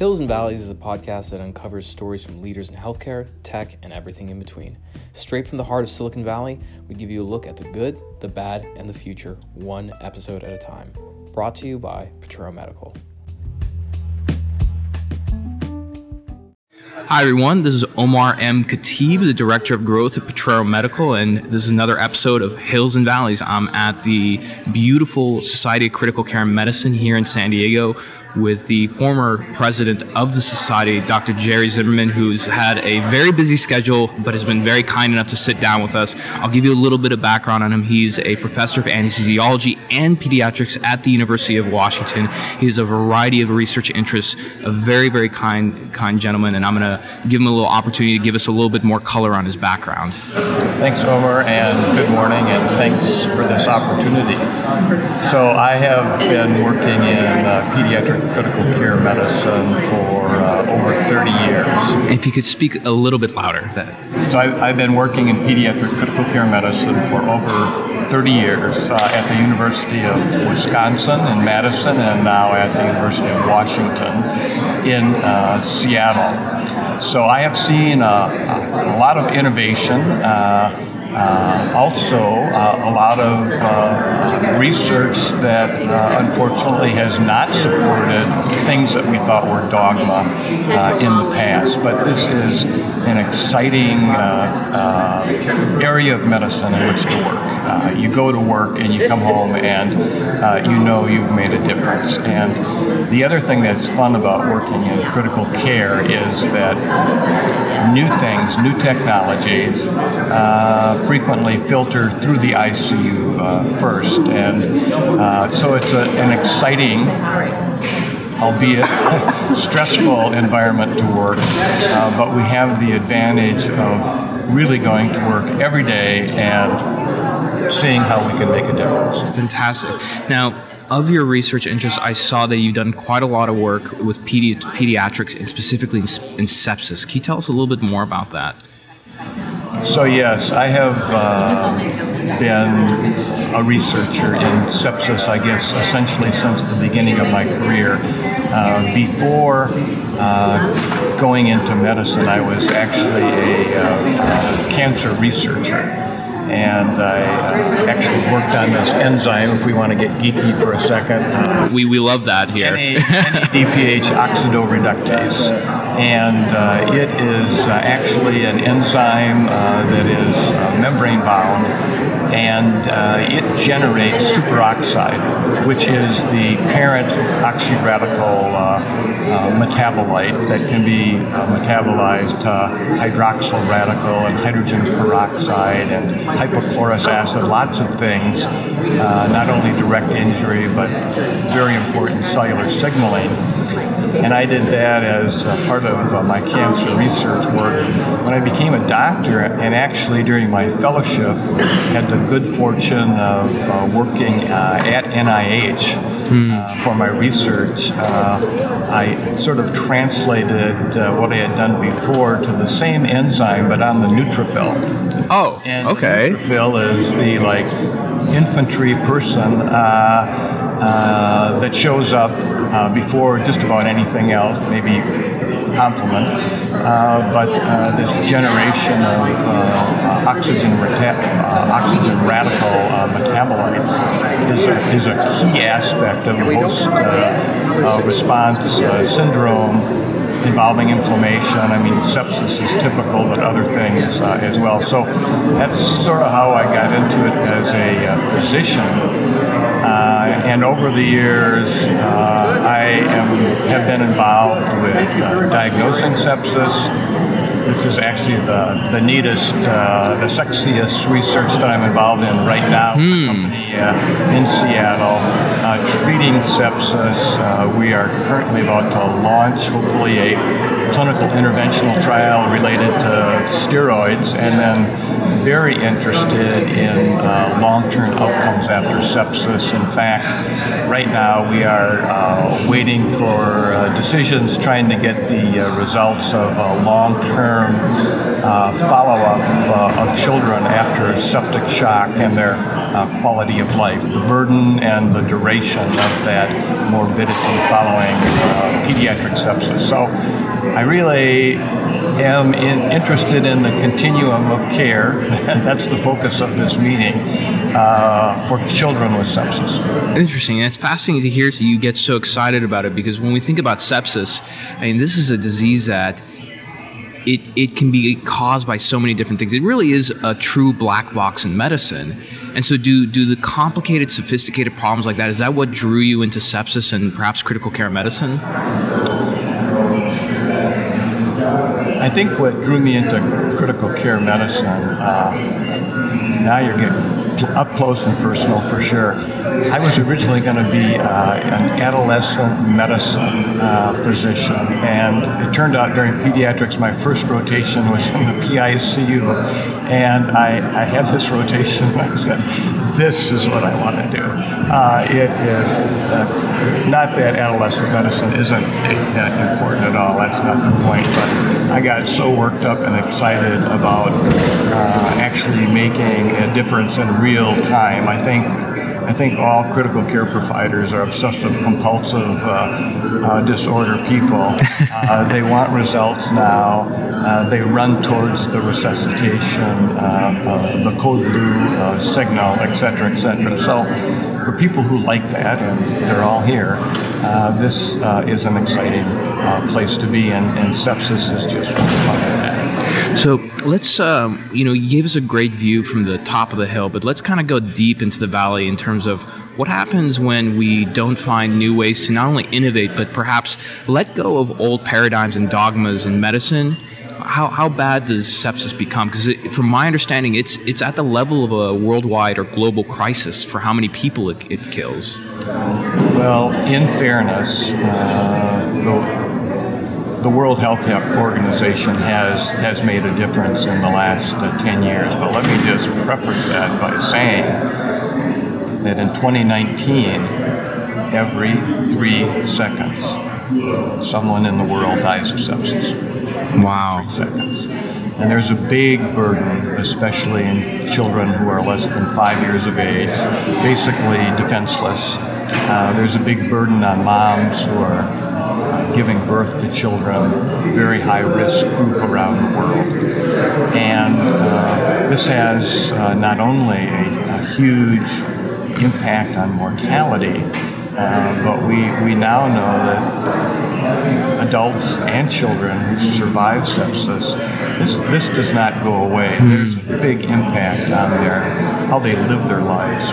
Hills and Valleys is a podcast that uncovers stories from leaders in healthcare, tech, and everything in between. Straight from the heart of Silicon Valley, we give you a look at the good, the bad, and the future, one episode at a time. Brought to you by Potrero Medical. Hi, everyone. This is Omar M. Khatib, the Director of Growth at Potrero Medical, and this is another episode of Hills and Valleys. I'm at the beautiful Society of Critical Care Medicine here in San Diego with the former president of the society, Dr. Jerry Zimmerman, who's had a very busy schedule but has been very kind enough to sit down with us. I'll give you a little bit of background on him. He's a professor of anesthesiology and pediatrics at the University of Washington. He has a variety of research interests, a very, very kind, kind gentleman, and I'm going to give him a little opportunity to give us a little bit more color on his background. Thanks, Omar, and good morning, and thanks for this opportunity. So, I have been working in uh, pediatric critical care medicine for uh, over 30 years. And if you could speak a little bit louder. That. So I, have been working in pediatric critical care medicine for over 30 years uh, at the University of Wisconsin in Madison and now at the University of Washington in uh, Seattle. So I have seen uh, a, a lot of innovation uh, uh, also, uh, a lot of uh, research that uh, unfortunately has not supported things that we thought were dogma uh, in the past. But this is an exciting uh, area of medicine in which to work. You go to work and you come home and you know you've made a difference. And the other thing that's fun about working in critical care is that new things, new technologies, uh, frequently filter through the ICU uh, first. And uh, so it's a, an exciting, albeit stressful environment to work, uh, but we have the advantage of really going to work every day and seeing how we can make a difference. Fantastic. Now, of your research interests, I saw that you've done quite a lot of work with pedi- pediatrics and specifically in, in, sepsis. Can you tell us a little bit more about that? So, yes, I have uh, been a researcher in sepsis, I guess, essentially since the beginning of my career. Uh, before uh, going into medicine, I was actually a uh, cancer researcher and I uh, actually worked on this enzyme. If we want to get geeky for a second, uh, we we love that here. NADPH oxidoreductase, and uh, it is uh, actually an enzyme uh, that is uh, membrane bound and uh, it generates superoxide, which is the parent oxyradical uh, uh, metabolite that can be uh, metabolized to hydroxyl radical and hydrogen peroxide and hypochlorous acid, lots of things, uh, not only direct injury but very important cellular signaling. And I did that as part of uh, my cancer research work. When I became a doctor, and actually during my fellowship, had the good fortune of uh, working uh, at NIH uh, for my research. Uh, I sort of translated uh, what I had done before to the same enzyme, but on the neutrophil. Oh, and okay. Neutrophil is the like infantry person that shows up uh, before just about anything else, maybe complement. Uh, but uh, this generation of uh, oxygen, reta- oxygen radical metabolites is a, is a key aspect of the host response syndrome involving inflammation. I mean, sepsis is typical, but other things uh, as well. So that's sort of how I got into it as a uh, physician. Uh, and over the years, uh, I am, have been involved with uh, diagnosing sepsis. This is actually the, the neatest, uh, the sexiest research that I'm involved in right now. Hmm. company in Seattle, treating sepsis. we are currently about to launch, hopefully, a clinical interventional trial related to steroids, and then very interested in uh, long-term outcomes after sepsis. In fact, right now we are uh, waiting for uh, decisions trying to get the uh, results of long-term uh, follow-up uh, of children after septic shock and their quality of life, the burden and the duration of that morbidity following pediatric sepsis. So I really am in, interested in the continuum of care. That's the focus of this meeting uh, for children with sepsis. Interesting. And it's fascinating to hear so you get so excited about it because when we think about sepsis, I mean, this is a disease that it, it can be caused by so many different things. It really is a true black box in medicine. And so, do, do the complicated, sophisticated problems like that, is that what drew you into sepsis and perhaps critical care medicine? I think what drew me into critical care medicine, uh, now you're getting up close and personal for sure. I was originally going to be uh, an adolescent medicine uh, physician, and it turned out during pediatrics, my first rotation was in the PICU, and I, I had this rotation, and I said, "This is what I want to do." Uh, it is uh, not that adolescent medicine isn't important at all. That's not the point, but I got so worked up and excited about uh, actually making a difference in real real time. I think I think all critical care providers are obsessive compulsive uh, uh, disorder people. Uh, they want results now. Uh, they run towards the resuscitation, uh, uh, the code blue signal, et cetera, et cetera. So, for people who like that, and they're all here, this is an exciting place to be, and, and sepsis is just one part of that. So let's, um, you know, you gave us a great view from the top of the hill, but let's kind of go deep into the valley in terms of what happens when we don't find new ways to not only innovate, but perhaps let go of old paradigms and dogmas in medicine. How, how bad does sepsis become? Because from my understanding, it's it's at the level of a worldwide or global crisis for how many people it, it kills. Well, in fairness, uh, the the World Health Organization has, has made a difference in the last uh, 10 years. But let me just preface that by saying that in 2019, every three seconds, someone in the world dies of sepsis. Wow. Seconds. And there's a big burden, especially in children who are less than five years of age, basically defenseless. Uh, there's a big burden on moms who are giving birth to children, very high risk group around the world. And uh, this has uh, not only a, a, huge impact on mortality, uh, but we, we now know that adults and children who survive sepsis, this, this does not go away. There's a big impact on their how they live their lives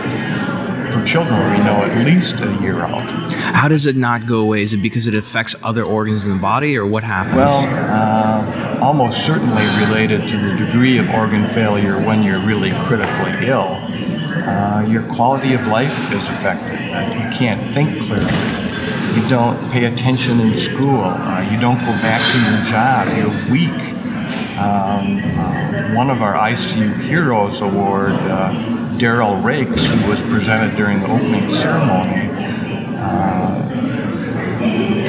for children, we know at least a year out. How does it not go away? Is it because it affects other organs in the body, or what happens? Well, uh, almost certainly related to the degree of organ failure when you're really critically ill. Uh, your quality of life is affected. You can't think clearly. You don't pay attention in school. Uh, you don't go back to your job. You're weak. Um, uh, one of our ICU Heroes Award uh, Daryl Rakes, who was presented during the opening ceremony, uh,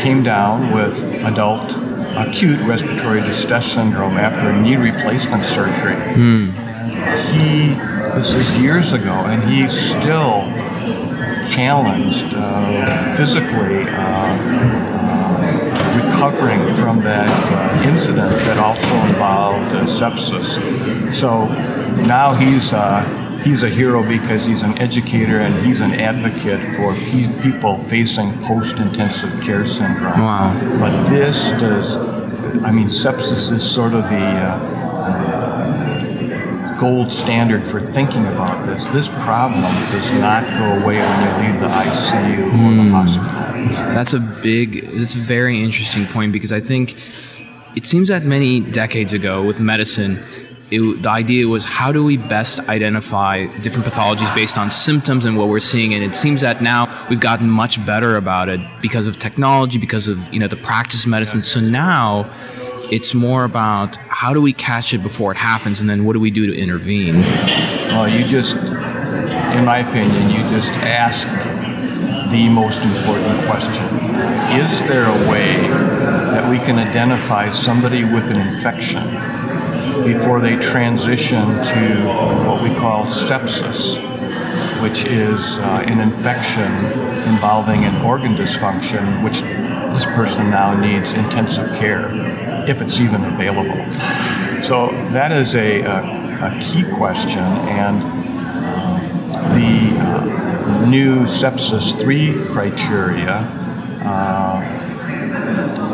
came down with adult acute respiratory distress syndrome after knee replacement surgery. Mm. He, this is years ago, and he's still challenged uh, physically, uh, uh recovering from that uh, incident that also involved uh, sepsis. So now he's he's a hero because he's an educator and he's an advocate for pe- people facing post-intensive care syndrome. Wow. But this does, I mean, sepsis is sort of the uh, uh, gold standard for thinking about this. This problem does not go away when you leave the ICU mm. or the hmm. hospital. That's a big, that's a very interesting point because I think it seems that many decades ago with medicine, it, the idea was how do we best identify different pathologies based on symptoms and what we're seeing and it seems that now we've gotten much better about it because of technology because of you know the practice of medicine so now it's more about how do we catch it before it happens and then what do we do to intervene well you just in my opinion you just asked the most important question is there a way that we can identify somebody with an infection before they transition to what we call sepsis. which is uh, an infection involving an organ dysfunction, which this person now needs intensive care, if it's even available. So that is a, a, a key question, and uh, the uh, new sepsis 3 criteria. Uh,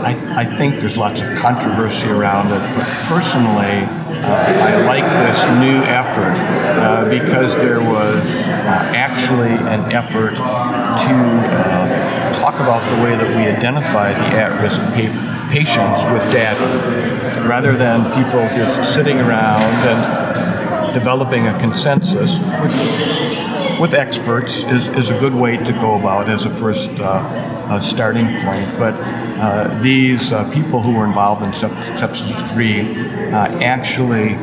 I, I, think there's lots of controversy around it, but personally, uh, I like this new effort uh, because there was uh, actually an effort to talk about the way that we identify the at-risk pa- patients with data, rather than people just sitting around and developing a consensus, which with experts is, is a good way to go about as a first uh, starting point. But uh, these uh, people who were involved in Sepsis 3 uh, actually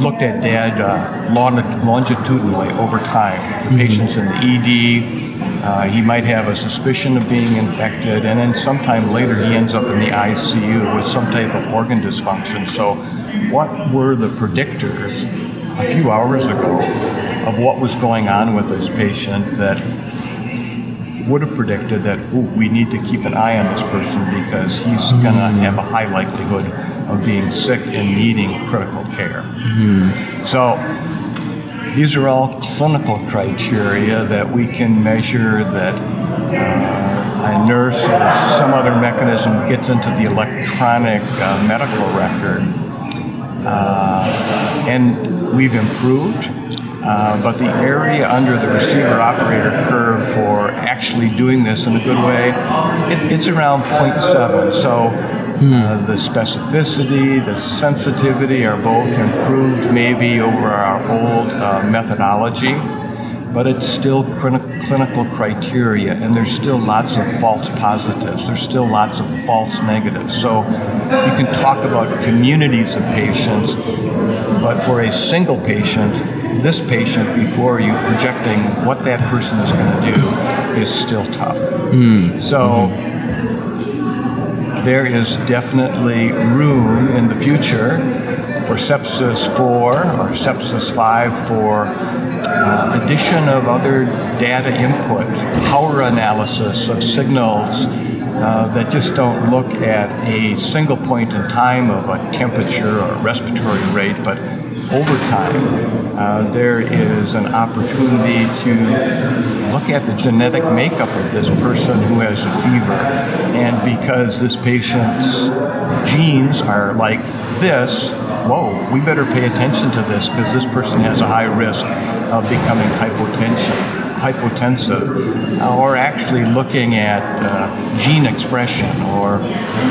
looked at data longitudinally over time. The mm-hmm. patient's in the ED, uh, he might have a suspicion of being infected, and then sometime later he ends up in the ICU with some type of organ dysfunction. So, what were the predictors a few hours ago of what was going on with this patient that would have predicted that ooh, we need to keep an eye on this person because he's going to have a high likelihood of being sick and needing critical care. Mm-hmm. So these are all clinical criteria that we can measure that uh, a nurse or some other mechanism gets into the electronic uh, medical record. Uh, and we've improved uh, but the area under the receiver operator curve for actually doing this in a good way, it, it's around 0.7. So hmm. uh, the specificity, the sensitivity are both improved maybe over our old uh, methodology, but it's still clinical criteria, and there's still lots of false positives. There's still lots of false negatives. So you can talk about communities of patients, but for a single patient, this patient before you projecting what that person is going to do is still tough. Mm. So mm-hmm. There is definitely room in the future for sepsis 4 or sepsis 5 for uh, addition of other data input, power analysis of signals uh, that just don't look at a single point in time of a temperature or a respiratory rate, but over time, uh, there is an opportunity to look at the genetic makeup of this person who has a fever. And because this patient's genes are like this, whoa, we better pay attention to this because this person has a high risk of becoming hypotension hypotensive, or actually looking at uh, gene expression or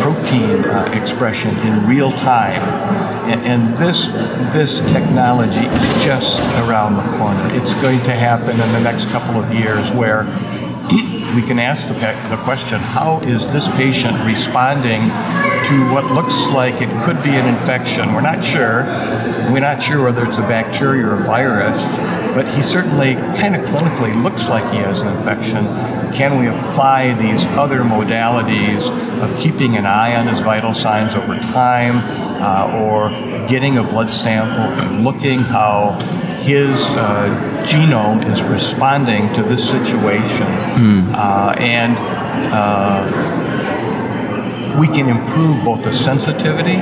protein uh, expression in real time. And, and, this this technology is just around the corner. It's going to happen in the next couple of years where we can ask the, the question how is this patient responding to what looks like it could be an infection? We're not sure. We're not sure whether it's a bacteria or a virus, but he certainly kind of clinically looks like he has an infection. Can we apply these other modalities of keeping an eye on his vital signs over time uh, or getting a blood sample and looking how his uh, genome is responding to this situation. Hmm. Uh, and uh, we can improve both the sensitivity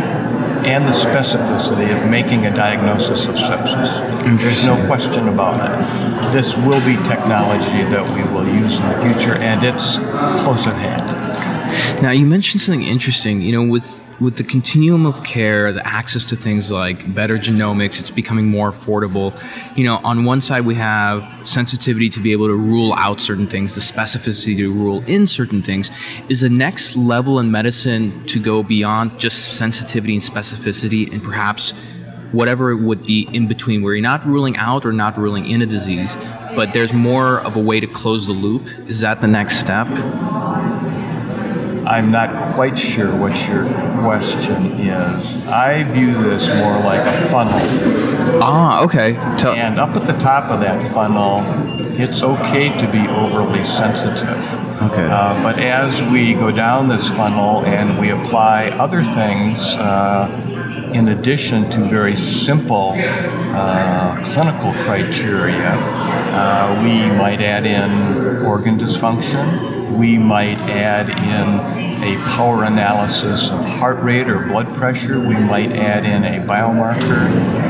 and the specificity of making a diagnosis of sepsis. There's no question about it. This will be technology that we will use in the future, and it's close at hand. Now, you mentioned something interesting. You know, with with the continuum of care, the access to things like better genomics, it's becoming more affordable. You know, on one side we have sensitivity to be able to rule out certain things, the specificity to rule in certain things. Is the next level in medicine to go beyond just sensitivity and specificity and perhaps whatever it would be in between where you're not ruling out or not ruling in a disease, but there's more of a way to close the loop? Is that the next step? I'm not quite sure what your question is. I view this more like a funnel. Ah, okay. Tell- and up at the top of that funnel, it's okay to be overly sensitive. Okay. Uh, but as we go down this funnel and we apply other things, uh, in addition to very simple uh, clinical criteria, uh, we might add in organ dysfunction. We might add in a power analysis of heart rate or blood pressure. We might add in a biomarker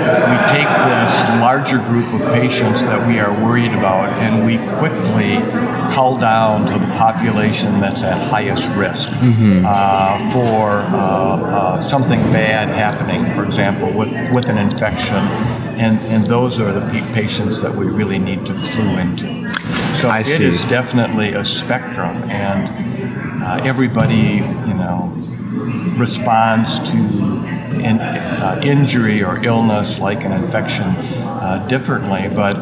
we take this larger group of patients that we are worried about and we quickly cull down to the population that's at highest risk mm-hmm. uh, for uh, uh, something bad happening, for example, with, with an infection. And, and those are the patients that we really need to clue into. So I it see. is definitely a spectrum, and uh, everybody, you know, responds to in, uh, injury or illness like an infection uh, differently, but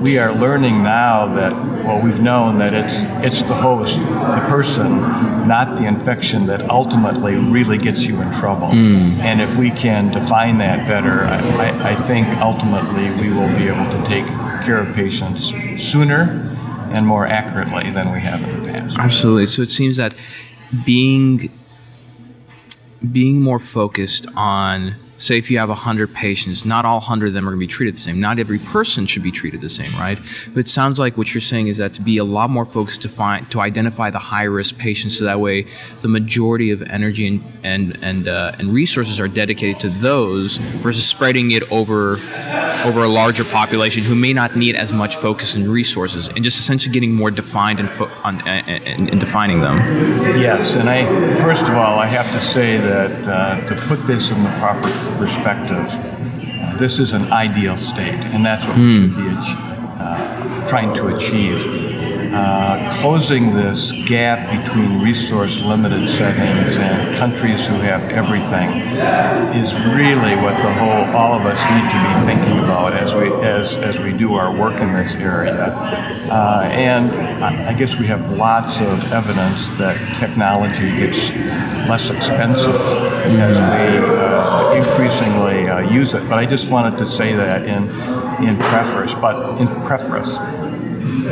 we are learning now that well we've known that it's it's the host the person not the infection that ultimately really gets you in trouble mm. and if we can define that better I, I, I, think ultimately we will be able to take care of patients sooner and more accurately than we have in the past. Absolutely. So it seems that being being more focused on say if you have 100 patients not all 100 of them are going to be treated the same. Not every person should be treated the same right? But it sounds like what you're saying is that to be a lot more focused to find to identify the high risk patients so that way the majority of energy and and and, uh, and resources are dedicated to those versus spreading it over over a larger population who may not need as much focus and resources and just essentially getting more defined and, fo- on, and, and defining them. Yes and i first of all i have to say that uh, to put this in the proper perspective, uh, this is an ideal state, and that's what mm. we should be uh, trying to achieve. Uh, closing this gap between resource limited settings and countries who have everything is really what the whole all of us need to be thinking about as we as as we do our work in this area. Uh, and I, I guess we have lots of evidence that technology gets less expensive as we uh, increasingly uh, use it. But I just wanted to say that in in preface, but in preface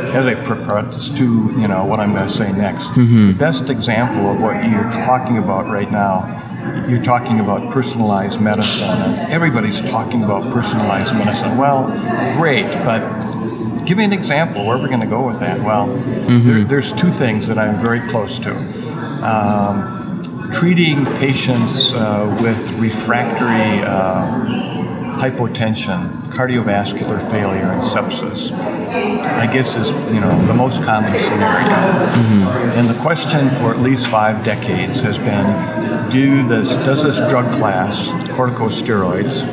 as a preface to you know what I'm going to say next. Mm-hmm. The best example of what you're talking about right now. You're talking about personalized medicine, and everybody's talking about personalized medicine. Well, great, but give me an example. Where are we going to go with that? Well, mm-hmm. there, there's two things that I'm very close to. Um, treating patients uh, with refractory uh, hypotension, cardiovascular failure, and sepsis. I guess is you know the most common scenario. Mm-hmm. And the question for at least five decades has been: Do this does this drug class, corticosteroids,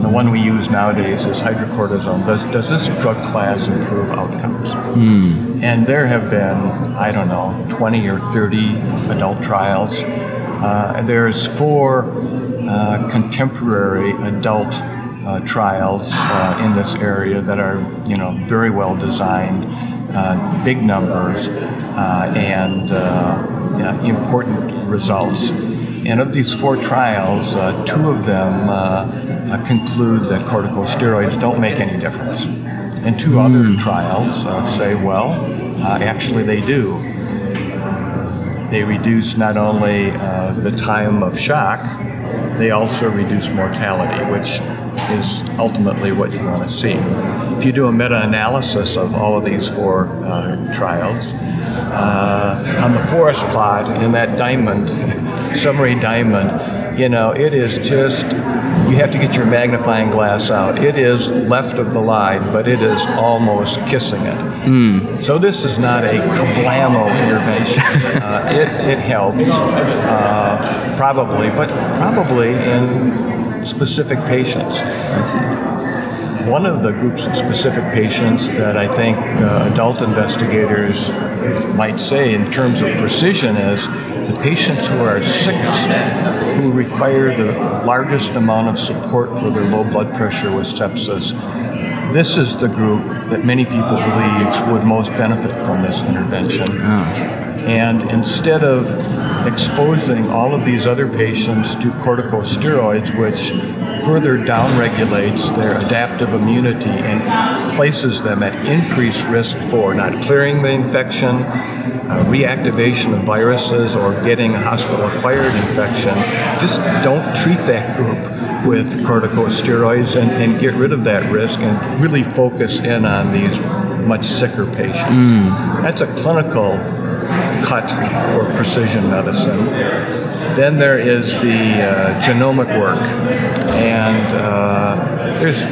the one we use nowadays is hydrocortisone. Does, does this drug class improve outcomes? Mm. And there have been, I don't know, 20 or 30 adult trials. Uh, there's four uh, contemporary adult uh, trials uh, in this area that are, you know, very well designed, uh, big numbers, uh, and important results. And of these four trials, two of them conclude that corticosteroids don't make any difference. And two mm. other trials say, well, actually they do they reduce not only uh, the time of shock, they also reduce mortality, which is ultimately what you want to see. If you do a meta analysis of all of these four uh, trials, uh, on the forest plot in that diamond, summary diamond, you know, it is just you have to get your magnifying glass out. It is left of the line, but it is almost kissing it. Mm. So this is not a kablamo intervention. uh, it, it helps, uh, probably, but probably in specific patients. I see. One of the groups of specific patients that I think uh, adult investigators might say in terms of precision is the patients who are sickest, who require the largest amount of support for their low blood pressure with sepsis, this is the group that many people believe would most benefit from this intervention. Oh. And instead of exposing all of these other patients to corticosteroids, which further downregulates their adaptive immunity and places them at increased risk for not clearing the infection, uh, reactivation of viruses, or getting a hospital acquired infection. Just don't treat that group with corticosteroids and, and get rid of that risk and really focus in on these much sicker patients. Mm. That's a clinical cut for precision medicine. Then there is the uh, genomic work, and uh, there's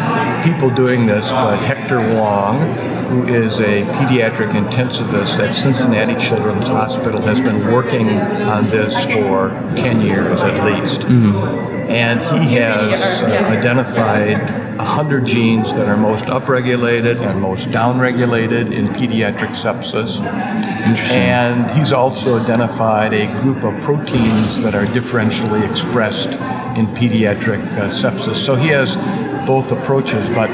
people doing this, but Hector Wong, who is a pediatric intensivist at Cincinnati Children's Hospital, has been working on this for 10 years at least. Mm-hmm. And he has uh, identified 100 genes that are most upregulated and most downregulated in pediatric sepsis. And he's also identified a group of proteins that are differentially expressed in pediatric uh, sepsis. So he has both approaches, but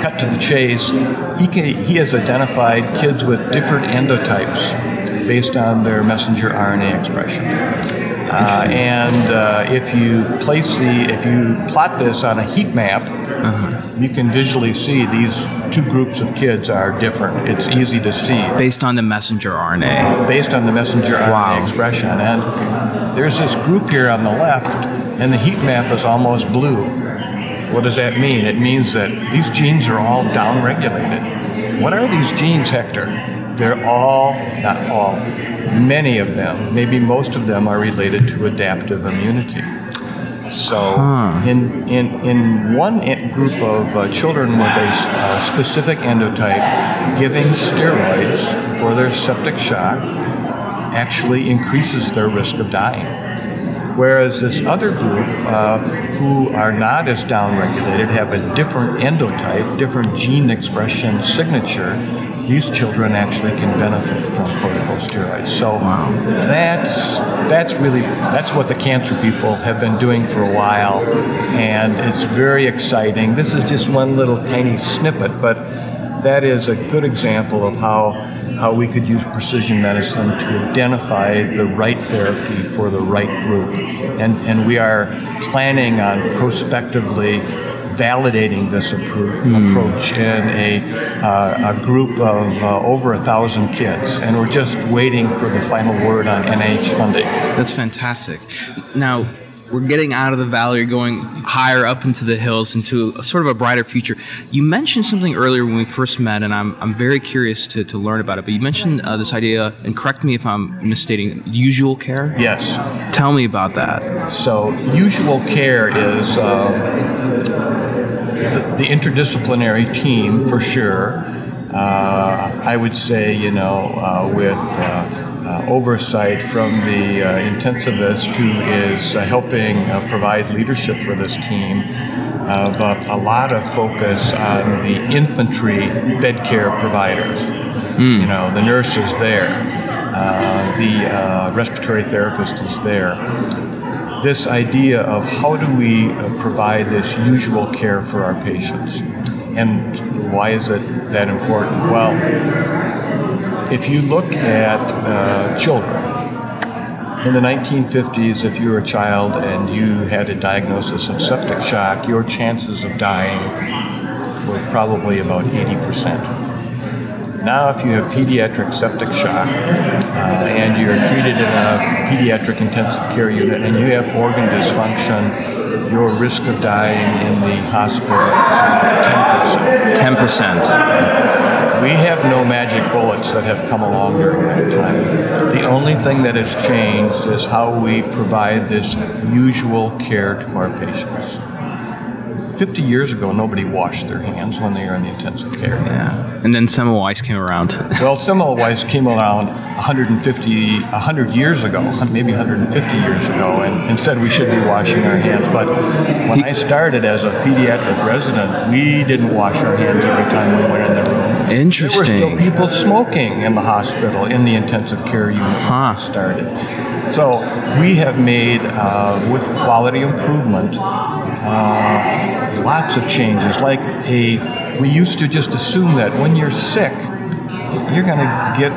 cut to the chase, he, can, he has identified kids with different endotypes based on their messenger RNA expression. Uh, and uh, if you place the, if you plot this on a heat map, uh-huh. you can visually see these two groups of kids are different. It's easy to see. Based on the messenger RNA. Based on the messenger wow. RNA expression. And there's this group here on the left, and the heat map is almost blue. What does that mean? It means that these genes are all downregulated. What are these genes, Hector? They're all, not all, many of them, maybe most of them are related to adaptive immunity. So, huh. in, in, in one group of uh, children with a uh, specific endotype, giving steroids for their septic shock actually increases their risk of dying. Whereas this other group, uh, who are not as downregulated, have a different endotype, different gene expression signature, these children actually can benefit from corticosteroids. So wow. that's that's really that's what the cancer people have been doing for a while, and it's very exciting. This is just one little tiny snippet, but that is a good example of how how we could use precision medicine to identify the right therapy for the right group. And, and we are planning on prospectively validating this appro- mm. approach in a, uh, a group of uh, over a thousand kids, and we're just waiting for the final word on NIH funding. That's fantastic. Now, we're getting out of the valley, going higher up into the hills, into a, sort of a brighter future. You mentioned something earlier when we first met, and I'm, I'm very curious to, to learn about it. But you mentioned uh, this idea, and correct me if I'm misstating, usual care? Yes. Tell me about that. So, usual care is um, the, the, interdisciplinary team for sure. Uh, I would say, you know, uh, with uh, uh, oversight from the uh, intensivist who is uh, helping uh, provide leadership for this team, uh, but a lot of focus on the infantry bed care providers. Mm. You know, the nurse is there, uh, the respiratory therapist is there. This idea of how do we provide this usual care for our patients, and why is it that important? Well, if you look at uh, children, in the 1950s, if you were a child and you had a diagnosis of septic shock, your chances of dying were probably about 80%. Now, if you have pediatric septic shock uh, and you're treated in a pediatric intensive care unit and you have organ dysfunction, your risk of dying in the hospital is about 10%. 10%. We have no magic bullets that have come along during that time. The only thing that has changed is how we provide this usual care to our patients. 50 years ago, nobody washed their hands when they were in the intensive care. Yeah. And then Semmelweis came around. well, Semmelweis came around 150, 100 years ago, maybe 150 years ago, and, and said we should be washing our hands. But when I started as a pediatric resident, we didn't wash our hands every time we went in the room. Interesting. There were still people smoking in the hospital, in the intensive care unit huh. started. So we have made, uh, with quality improvement, uh, lots of changes. Like a, we used to just assume that when you're sick, you're going to get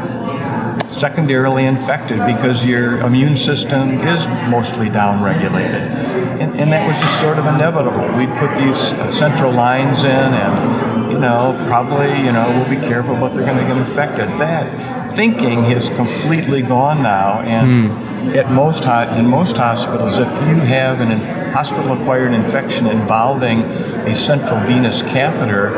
secondarily infected because your immune system is mostly downregulated. And, and that was just sort of inevitable. We'd put these central lines in, and, you know, probably, you know, we'll be careful, but they're going to get infected. That thinking is completely gone now. And mm. at most, in most hospitals, if you have an hospital acquired infection involving a central venous catheter,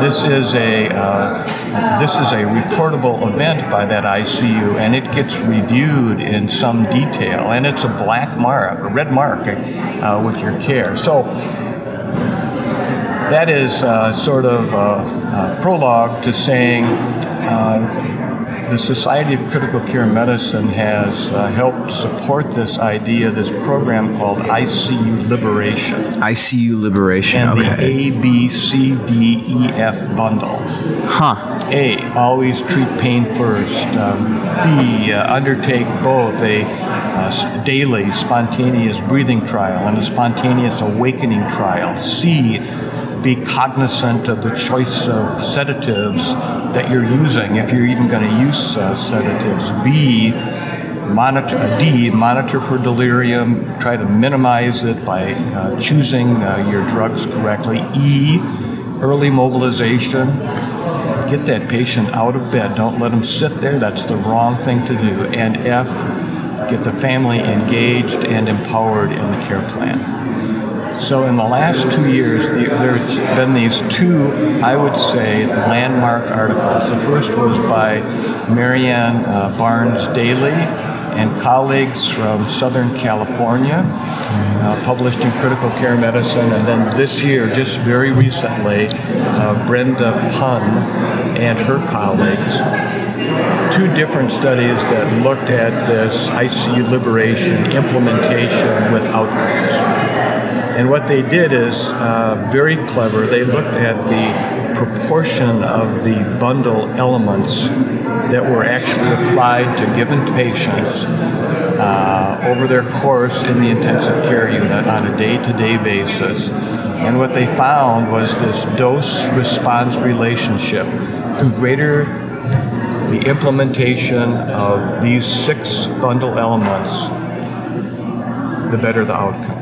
this is a uh, this is a reportable event by that ICU, and it gets reviewed in some detail, and it's a black mark, a red mark, uh, with your care. So that is uh, sort of a, a, prologue to saying uh, the Society of Critical Care Medicine has uh, helped support this idea, this program called ICU Liberation. ICU Liberation, and okay. the A, B, C, D, E, F bundle. Huh. A, always treat pain first. Um, B, uh, undertake both a uh, daily spontaneous breathing trial and a spontaneous awakening trial. C, be cognizant of the choice of sedatives that you're using, if you're even going to use uh, sedatives. B, monitor, uh, D, monitor for delirium, try to minimize it by uh, choosing uh, your drugs correctly. E, early mobilization. Get that patient out of bed. Don't let them sit there. That's the wrong thing to do. And F, get the family engaged and empowered in the care plan. So in the last two years, the, there's been these two, I would say, landmark articles. The first was by Marianne uh, Barnes Daly and colleagues from Southern California, uh, published in Critical Care Medicine. And then this year, just very recently, uh, Brenda Pun and her colleagues two different studies that looked at this ICU liberation implementation with outcomes. And what they did is uh, very clever. They looked at the proportion of the bundle elements that were actually applied to given patients uh, over their course in the intensive care unit on a day to day basis. And what they found was this dose response relationship. The greater the implementation of these six bundle elements, the better the outcome.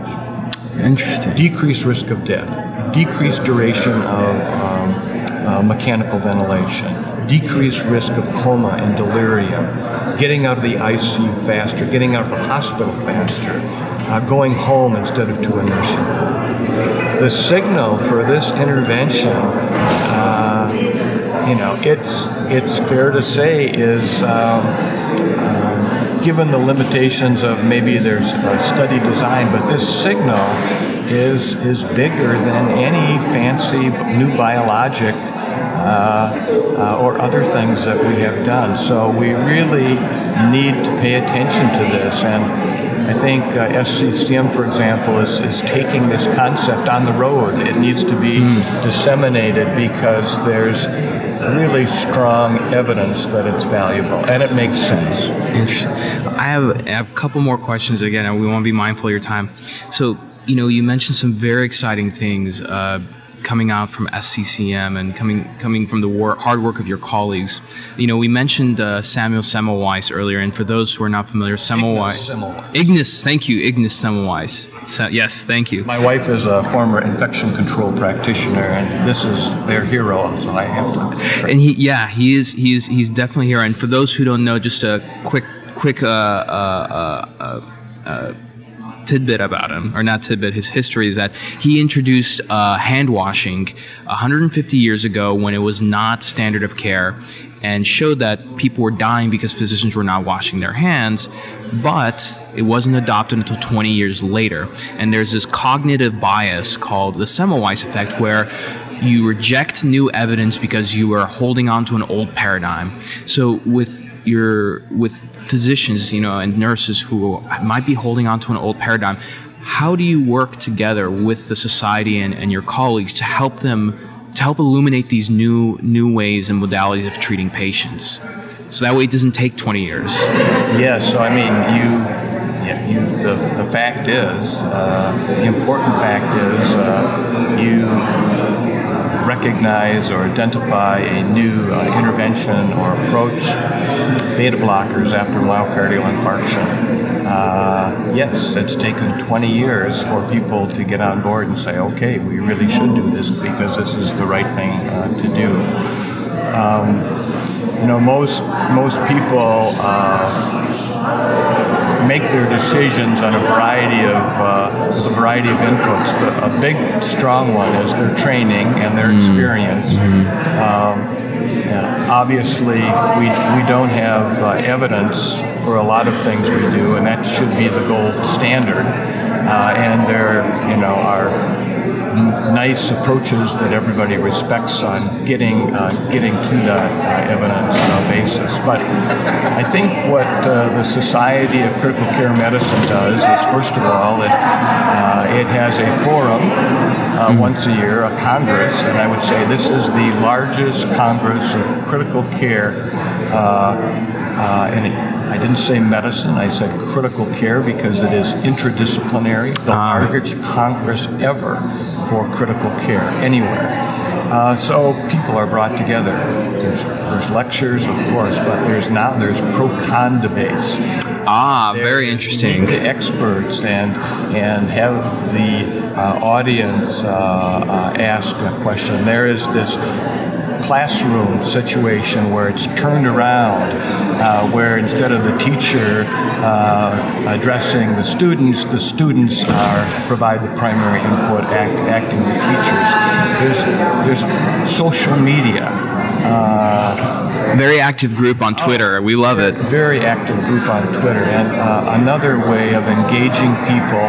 Interesting. Decreased risk of death, decreased duration of um, uh, mechanical ventilation, decreased risk of coma and delirium, getting out of the ICU faster, getting out of the hospital faster, uh, going home instead of to a nursing home. The signal for this intervention, uh, you know, it's it's fair to say is. Um, given the limitations of maybe there's a study design, but this signal is is bigger than any fancy new biologic uh, uh, or other things that we have done. So we really need to pay attention to this. And I think uh, SCCM, for example, is, is taking this concept on the road. It needs to be mm. disseminated because there's really strong evidence that it's valuable and it makes sense. Interesting. I have, I have a couple more questions again, and we want to be mindful of your time. So, you know, you mentioned some very exciting things. Uh, coming out from SCCM and coming coming from the war, hard work of your colleagues. You know, we mentioned uh, Samuel Semmelweis earlier, and for those who are not familiar, Semmelweis, Ignaz, Ignaz, thank you, Ignaz Semmelweis. yes, thank you. My wife is a former infection control practitioner, and this is their hero, so I have to. And he, yeah, he is, he is, he's definitely here. And for those who don't know, just a quick, quick. Uh, uh, uh, uh tidbit about him, or not tidbit, his history is that he introduced uh, hand washing 150 years ago when it was not standard of care and showed that people were dying because physicians were not washing their hands, but it wasn't adopted until 20 years later. And there's this cognitive bias called the Semmelweis effect where you reject new evidence because you are holding on to an old paradigm. So with you're with physicians, you know, and nurses who might be holding on to an old paradigm. How do you work together with the society and, and your colleagues to help them to help illuminate these new new ways and modalities of treating patients? So that way it doesn't take 20 years. Yeah, so I mean, you, yeah, you the, the fact is, uh, the important fact is, uh, you recognize or identify a new uh, intervention or approach beta blockers after myocardial infarction. Uh, yes, it's taken 20 years for people to get on board and say, okay, we really should do this because this is the right thing uh, to do. Um, you know, most most people uh, make their decisions on a variety of uh, with a variety of inputs. But a big, strong one is their training and their mm-hmm. experience. Mm-hmm. Um, yeah, obviously, we, we don't have uh, evidence for a lot of things we do, and that should be the gold standard. Uh, and there, you know, are nice approaches that everybody respects on getting uh, getting to that uh, evidence uh, basis. But I think what uh, the Society of Critical Care Medicine does is, first of all, it uh, it has a forum mm. once a year, a congress, and I would say this is the largest congress of critical care. and it, I didn't say medicine, I said critical care because it is interdisciplinary, the ah. largest Congress ever for critical care anywhere. Uh, so people are brought together. There's, there's lectures, of course, but there's now there's pro con debates. Ah, very interesting. The experts and and have the uh, audience uh, uh ask a question. There is this classroom situation where it's turned around, uh, where instead of the teacher uh, addressing the students, the students are provide the primary input, act, acting the teachers. There's there's social media. Uh, very active group on Twitter. We love it. Very active group on Twitter, and uh, another way of engaging people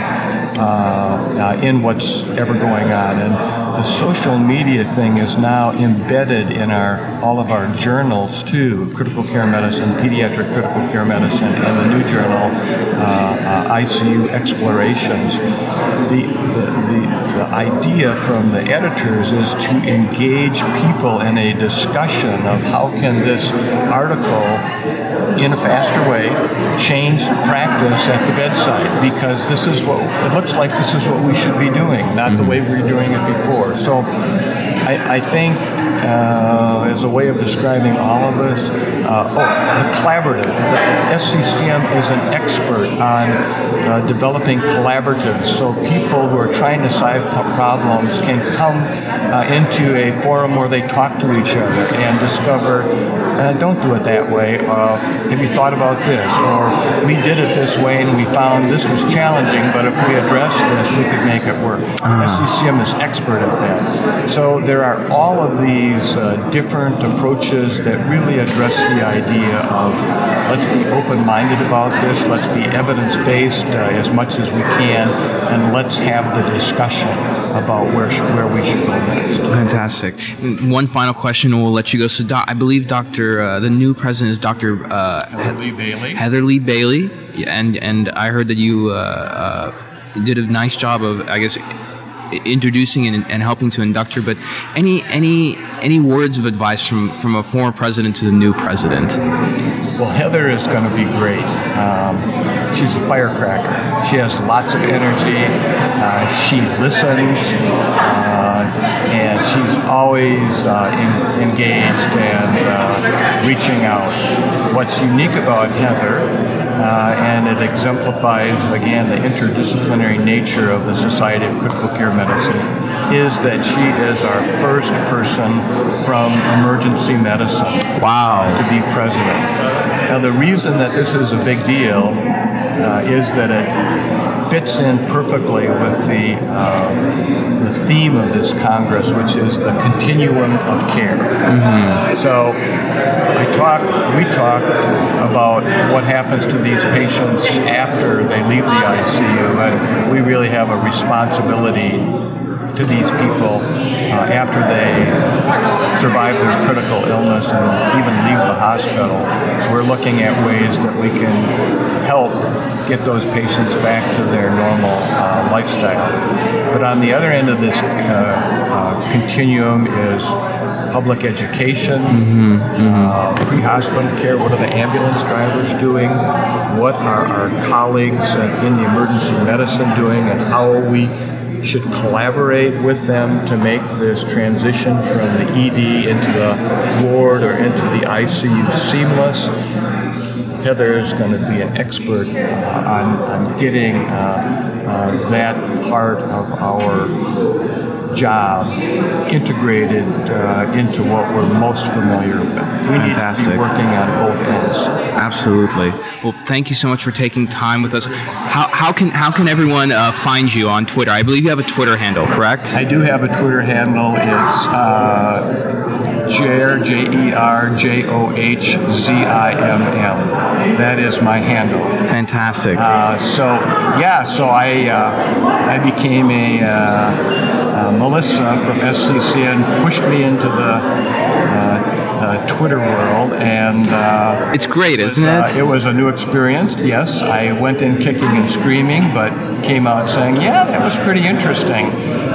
uh, uh, in what's ever going on. And the social media thing is now embedded in our all of our journals too. Critical Care Medicine, Pediatric Critical Care Medicine, and the new journal uh, uh, ICU Explorations. The, the, the, the idea from the editors is to engage people in a discussion of how can this article in a faster way change the practice at the bedside because this is what it looks like this is what we should be doing not mm-hmm. the way we were doing it before so I, I think uh, as a way of describing all of this. Uh, oh, the collaborative. The SCCM is an expert on uh, developing collaboratives, so people who are trying to solve problems can come uh, into a forum where they talk to each other and discover, uh, don't do it that way. Uh, have you thought about this? Or we did it this way and we found this was challenging, but if we address this, we could make it work. Uh-huh. SCCM is expert at that. So there are all of these uh, different approaches that really address the idea of let's be open-minded about this, let's be evidence-based as much as we can, and let's have the discussion about where sh- where we should go next. Fantastic. One final question, and we'll let you go. So, doc, I believe Dr. Uh, the new president is Dr. Uh, Heatherlee Bailey. Heatherlee Bailey, and and I heard that you uh, uh, did a nice job of, I guess introducing and, and, helping to induct her. But any any any words of advice from from a former president to the new president? Well, Heather is going to be great. Um, she's a firecracker. She has lots of energy. Uh, she listens, uh, and she's always uh, in, engaged and uh, reaching out. What's unique about Heather uh, and it exemplifies, again, the interdisciplinary nature of the Society of Critical Care Medicine, is that she is our first person from emergency medicine wow. to be president. Now, the reason that this is a big deal uh, is that it fits in perfectly with the, uh, the theme of this Congress, which is the continuum of care. Mm-hmm. So I talk, we talk about what happens to these patients after they leave the ICU, and we really have a responsibility to these people uh, after they survive their critical illness and even leave the hospital. We're looking at ways that we can help get those patients back to their normal uh, lifestyle. But on the other end of this uh, uh continuum is public education, mm-hmm, mm-hmm. Uh, pre-hospital care. What are the ambulance drivers doing? What are our colleagues in the emergency medicine doing, and how are we should collaborate with them to make this transition from the ED into the ward or into the ICU seamless. Heather is going to be an expert uh, on, on getting uh, uh, that part of our job integrated uh, into what we're most familiar with. We Fantastic. need to be working on both ends. Absolutely. Well, thank you so much for taking time with us. How, how can how can everyone uh, find you on Twitter? I believe you have a Twitter handle, correct? I do have a Twitter handle. It's uh, Jer, J E R J O H Z I M M. That is my handle. Fantastic. Uh, so yeah, so I uh, I became a uh, uh, Melissa from SCCM pushed me into the uh, uh, Twitter world, and uh, it's great, isn't uh, it? it was a new experience. Yes, I went in kicking and screaming, but came out saying, "Yeah, that was pretty interesting."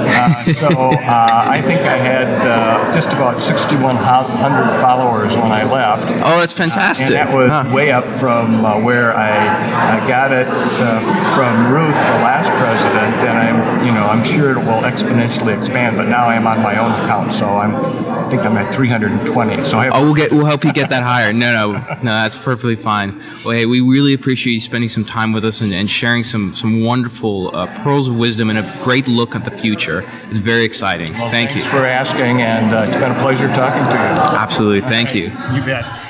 Uh, so uh, I think I had uh, just about 6,100 followers when I left. oh, that's fantastic. And that was Huh. way up from uh, where I, I got it uh, from Ruth, the last president, and I'm, you know, I'm sure it will exponentially expand. But now I'm on my own account, so I'm, I think I'm at 320. So I have Oh, we'll get we'll help you get that higher. No, no, no, that's perfectly fine. Well, hey, we really appreciate you spending some time with us and, and sharing some some wonderful uh, pearls of wisdom and a great look at the future. It's very exciting. Thank you. Thanks for asking, and uh, it's been a pleasure talking to you. Absolutely. Thank you. You bet.